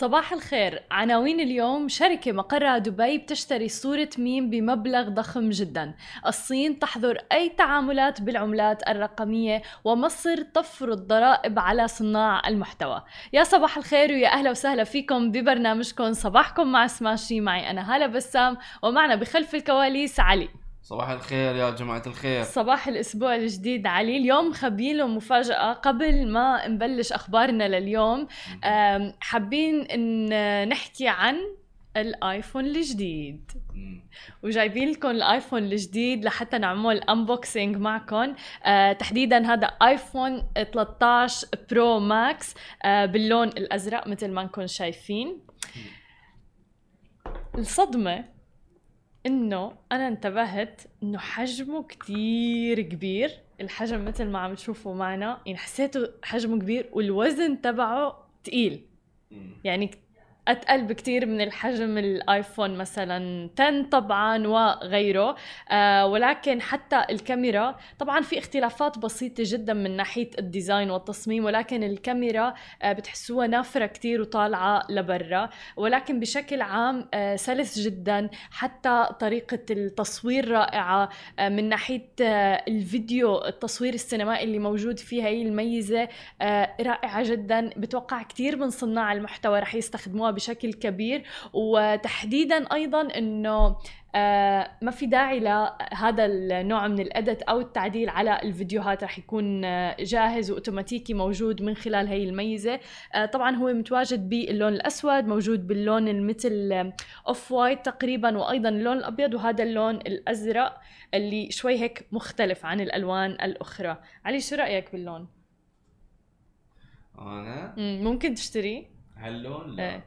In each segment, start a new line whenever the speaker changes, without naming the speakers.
صباح الخير. عناوين اليوم شركة مقرها دبي بتشتري صورة ميم بمبلغ ضخم جدا. الصين تحظر أي تعاملات بالعملات الرقمية ومصر تفرض ضرائب على صناع المحتوى. يا صباح الخير ويا أهلا وسهلا فيكم ببرنامجكم. صباحكم مع سماشي. معي أنا هالة بسام ومعنا بخلف الكواليس علي.
صباح الخير يا جماعة الخير.
صباح الأسبوع الجديد علي. اليوم مخبيين له مفاجأة قبل ما نبلش أخبارنا لليوم حابين إن نحكي عن الآيفون الجديد. وجايبين لكم الآيفون الجديد لحتى نعمل unboxing معكم. آه تحديدا هذا آيفون 13 Pro Max آه باللون الأزرق مثل ما انكم شايفين. الصدمة إنه أنا انتبهت إنه حجمه كتير كبير. الحجم مثل ما عم تشوفوا معنا يعني حسيته حجمه كبير والوزن تبعه تقيل. يعني أتقل بكتير من الحجم الايفون مثلا 10 طبعا وغيره. آه ولكن حتى الكاميرا طبعا في اختلافات بسيطة جدا من ناحية ال design والتصميم ولكن الكاميرا آه بتحسوها نافرة كتير وطالعة لبرا. ولكن بشكل عام آه سلس جدا. حتى طريقة التصوير رائعة. آه من ناحية آه الفيديو التصوير السينمائي اللي موجود فيها هي الميزة آه رائعة جدا. بتوقع كتير من صناع المحتوى رح يستخدموها بشكل كبير وتحديدا أيضا إنه آه ما في داعي لهذا النوع من ال edit أو التعديل على الفيديوهات رح يكون آه جاهز وأوتوماتيكي موجود من خلال هي الميزة. آه طبعا هو متواجد باللون الأسود موجود باللون المثل off white تقريبا وأيضا اللون الأبيض وهذا اللون الأزرق اللي شوي هيك مختلف عن الألوان الأخرى. علي شو رأيك باللون؟
أنا؟
مم، ممكن تشتريه؟
هاللون لا.
إيه.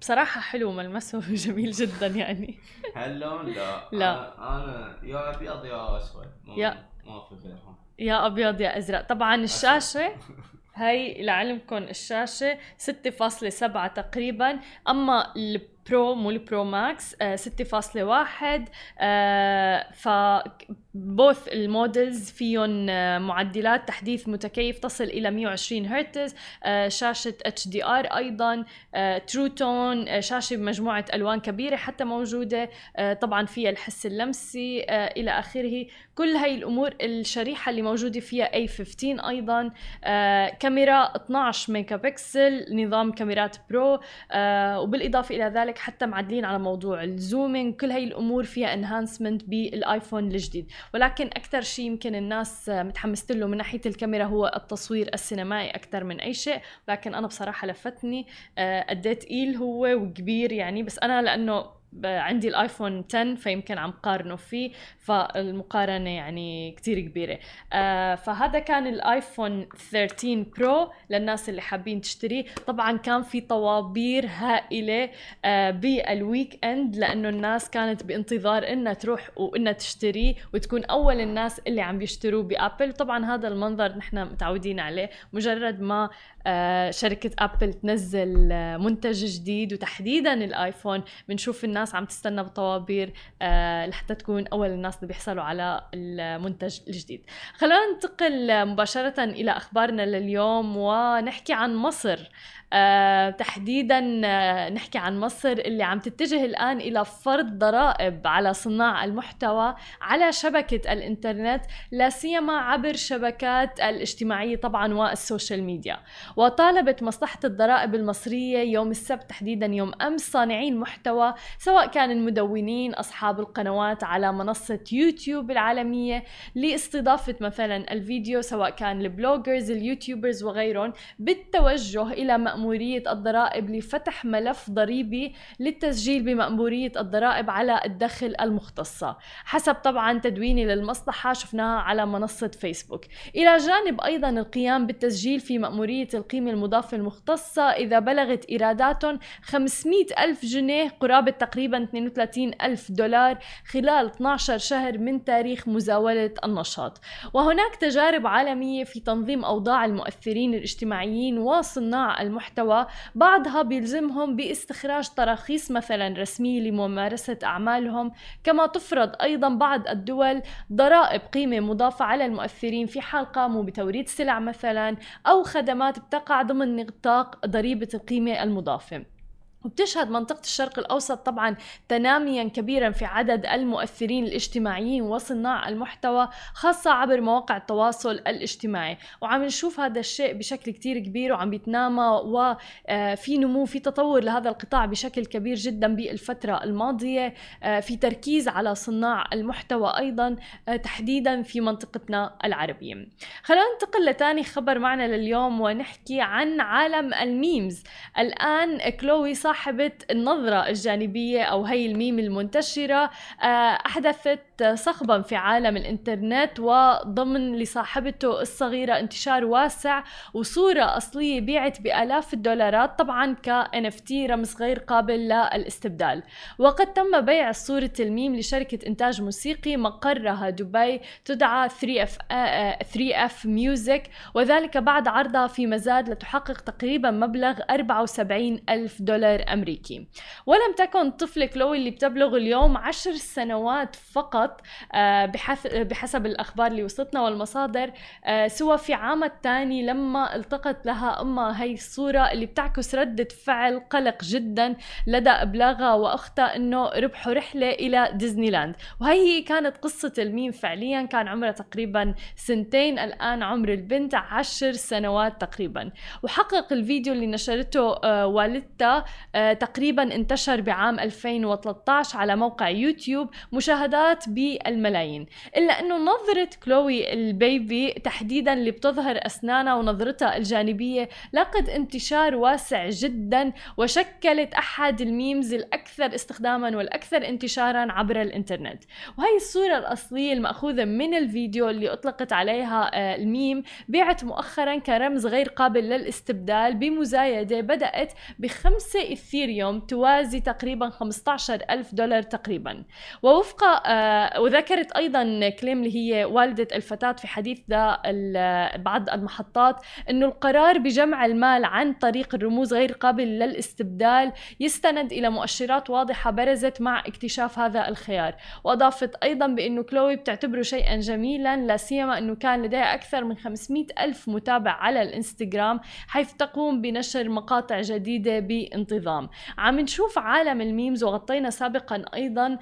بصراحة حلو ملمسه جميل جدا يعني.
هاللون لا
لا.
أنا, يا أبيض يا أسود.
يا-
ما في غيرهم
يا أبيض يا أزرق. طبعا الشاشة هي لعلمكم الشاشة 6.7 تقريبا. أما ال Pro مو ال Pro Max آه، 6.1 آه، ف both ال models فيهم آه، معدلات تحديث متكيف تصل إلى 120 هرتز آه، شاشة HDR أيضا True Tone شاشة بمجموعة ألوان كبيرة حتى موجودة آه، طبعا فيها الحس اللمسي إلى آخره. كل هاي الأمور الشريحة اللي موجودة فيها A15 أيضا آه، كاميرا 12 ميجا بكسل نظام كاميرات Pro وبالإضافة إلى ذلك حتى معدلين على موضوع ال zooming كل هاي الأمور فيها enhancement بالآيفون الجديد. ولكن أكثر شيء يمكن الناس آه، متحمست له من ناحية الكاميرا هو التصوير السينمائي أكثر من أي شيء. لكن أنا بصراحة لفتني آه، قد إيه تقيل هو وكبير يعني بس أنا لأنه عندي الآيفون 10 فيمكن عم قارنه فيه فالمقارنة يعني كتير كبيرة. آه فهذا كان الآيفون 13 Pro للناس اللي حابين تشتريه. طبعا كان في طوابير هائلة آه بال weekend لأنه الناس كانت بانتظار إنها تروح وإنها تشتريه وتكون أول الناس اللي عم بيشتروه بأبل. طبعا هذا المنظر نحن متعودين عليه. مجرد ما آه شركة أبل تنزل آه منتج جديد وتحديدا الآيفون بنشوف الناس عم تستنى بطوابير آه لحتى تكون أول الناس اللي بيحصلوا على المنتج الجديد. خلونا ننتقل مباشرة إلى أخبارنا لليوم ونحكي عن مصر. آه، تحديدا آه، نحكي عن مصر اللي عم تتجه الآن إلى فرض ضرائب على صناع المحتوى على شبكة الإنترنت لا سيما عبر شبكات الاجتماعية طبعا وال social media. وطالبت مصلحة الضرائب المصرية يوم السبت تحديدا يوم أمس صانعين محتوى سواء كان المدونين أصحاب القنوات على منصة يوتيوب العالمية لاستضافة مثلا الفيديو سواء كان ال bloggers ال YouTubers وغيرهم بالتوجه إلى مأمورية الضرائب لفتح ملف ضريبي للتسجيل بمأمورية الضرائب على الدخل المختصة. حسب طبعا تدويني للمصلحة شفناها على منصة فيسبوك. إلى جانب أيضا القيام بالتسجيل في مأمورية القيمة المضافة المختصة إذا بلغت إيراداتهم 500 ألف جنيه قرابة تقريبا 32 ألف دولار خلال 12 شهر من تاريخ مزاولة النشاط. وهناك تجارب عالمية في تنظيم أوضاع المؤثرين الاجتماعيين وصناع المحتوى بعضها بيلزمهم باستخراج تراخيص مثلا رسمية لممارسة أعمالهم. كما تفرض أيضا بعض الدول ضرائب قيمة مضافة على المؤثرين في حال قاموا بتوريد سلع مثلا أو خدمات بتقع ضمن نطاق ضريبة القيمة المضافة. وبتشهد منطقة الشرق الأوسط طبعا تناميا كبيرا في عدد المؤثرين الاجتماعيين وصناع المحتوى خاصة عبر مواقع التواصل الاجتماعي. وعم نشوف هذا الشيء بشكل كتير كبير وعم بيتنامى وفي نمو في تطور لهذا القطاع بشكل كبير جدا بالفترة الماضية. آه، في تركيز على صناع المحتوى أيضا آه، تحديدا في منطقتنا العربية. خلونا ننتقل لتاني خبر معنا لليوم ونحكي عن عالم الميمز. الآن كلوي صار صاحبة النظرة الجانبية أو هي الميم المنتشرة آه، صخبا في عالم الإنترنت وضمن لصاحبته الصغيرة انتشار واسع وصورة أصلية بيعت بآلاف الدولارات طبعا ك NFT رمز غير قابل للاستبدال. وقد تم بيع صورة الميم لشركة إنتاج موسيقي مقرها دبي تدعى 3F 3F Music وذلك بعد عرضها في مزاد لتحقق تقريبا مبلغ 74 ألف دولار أمريكي. ولم تكن طفلة كلوي اللي بتبلغ اليوم عشر سنوات فقط آه، بحسب الأخبار اللي وصلتنا والمصادر آه، سوى في عامها الثاني لما التقت لها أمها هي الصورة اللي بتعكس ردة فعل قلق جدا لدى إبلاغها وأختها أنه ربحوا رحلة إلى ديزني لاند وهي هي كانت قصة الميم فعليا كان عمرها تقريبا سنتين الآن عمر البنت عشر سنوات تقريبا. وحقق الفيديو اللي نشرته آه، والدتها تقريبا انتشر بعام 2013 على موقع يوتيوب. مشاهدات بالملايين إلا أنه نظرة كلوي ال baby تحديدا اللي بتظهر أسنانها ونظرتها الجانبية لقت انتشار واسع جدا وشكلت أحد ال memes الأكثر استخداما والأكثر انتشارا عبر الإنترنت. وهي الصورة الأصلية المأخوذة من الفيديو اللي أطلقت عليها آه، الميم بيعت مؤخرا كرمز غير قابل للاستبدال. بمزايدة بدأت بخمسة إثيريوم توازي تقريبا 15 ألف دولار تقريبا. ووفق آه وذكرت أيضا كليم اللي هي والدة الفتاة في حديث لبعض المحطات أنه القرار بجمع المال عن طريق الرموز غير قابل للاستبدال يستند إلى مؤشرات واضحة برزت مع اكتشاف هذا الخيار. وأضافت أيضا بأنه كلوي بتعتبره شيئا جميلا لا سيما أنه كان لديها أكثر من 500 ألف متابع على الإنستغرام حيث تقوم بنشر مقاطع جديدة بانتظام. عم نشوف عالم ال memes وغطينا سابقا أيضا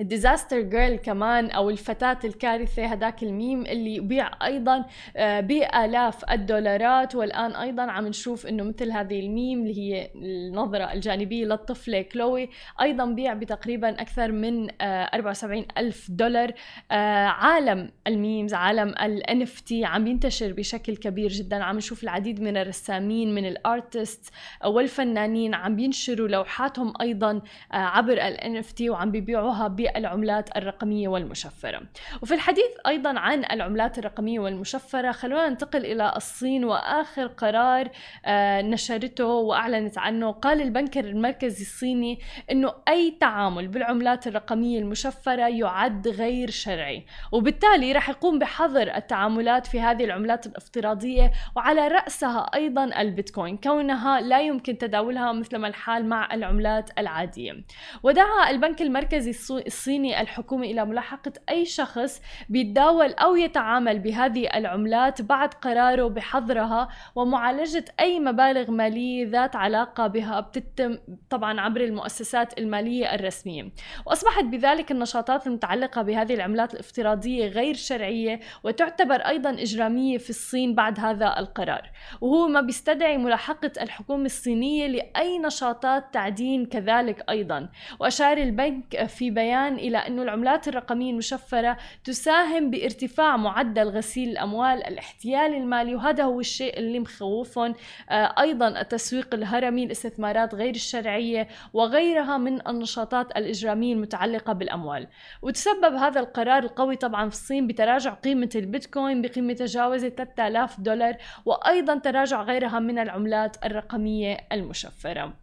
ال disaster girl كمان أو الفتاة الكارثة هداك الميم اللي بيع أيضا آه، بآلاف الدولارات. والآن أيضا عم نشوف إنه مثل هذه الميم اللي هي النظرة الجانبية للطفلة كلوي أيضا بيع بتقريبا أكثر من 74 آه، ألف دولار. آه، عالم ال memes عالم ال NFT عم ينتشر بشكل كبير جدا. عم نشوف العديد من الرسامين من ال artists والفنانين عم ينشروا لوحاتهم أيضا عبر ال NFT وعم بيبيعوها بالعملات الرقمية والمشفرة. وفي الحديث أيضا عن العملات الرقمية والمشفرة خلونا ننتقل إلى الصين وآخر قرار آه، نشرته وأعلنت عنه. قال البنك المركزي الصيني أنه أي تعامل بالعملات الرقمية المشفرة يعد غير شرعي. وبالتالي رح يقوم بحظر التعاملات في هذه العملات الافتراضية وعلى رأسها أيضا البيتكوين كونها لا يمكن تداولها مثل ما الحال مع العملات العادية. ودعا البنك المركزي الصيني الحكومي إلى ملاحقة أي شخص بيتداول أو يتعامل بهذه العملات بعد قراره بحظرها ومعالجة أي مبالغ مالية ذات علاقة بها بتتم طبعا عبر المؤسسات المالية الرسمية. وأصبحت بذلك النشاطات المتعلقة بهذه العملات الافتراضية غير شرعية وتعتبر أيضا إجرامية في الصين بعد هذا القرار. وهو ما بيستدعي ملاحقة الحكومة الصينية لأي نشاطات تعدين كذلك أيضا. وأشار البنك في بيان بيان إلى أن العملات الرقمية المشفرة تساهم بارتفاع معدل غسيل الأموال الاحتيال المالي وهذا هو الشيء اللي مخوفهم. آه، أيضا التسويق الهرمي الاستثمارات غير الشرعية وغيرها من النشاطات الإجرامية المتعلقة بالأموال. وتسبب هذا القرار القوي طبعا في الصين بتراجع قيمة البيتكوين بقيمة تجاوز 3000 دولار وأيضا تراجع غيرها من العملات الرقمية المشفرة.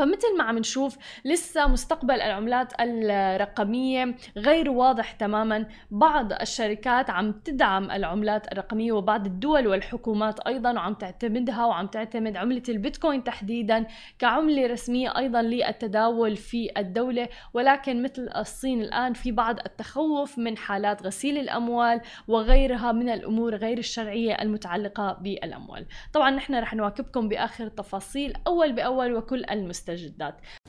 فمثل ما عم نشوف لسه مستقبل العملات الرقمية غير واضح تماما. بعض الشركات عم تدعم العملات الرقمية وبعض الدول والحكومات أيضا وعم تعتمدها وعم تعتمد عملة البيتكوين تحديدا كعملة رسمية أيضا للتداول في الدولة. ولكن مثل الصين الآن في بعض التخوف من حالات غسيل الأموال وغيرها من الأمور غير الشرعية المتعلقة بالأموال. طبعا نحن رح نواكبكم بآخر التفاصيل أول بأول وكل essas datas.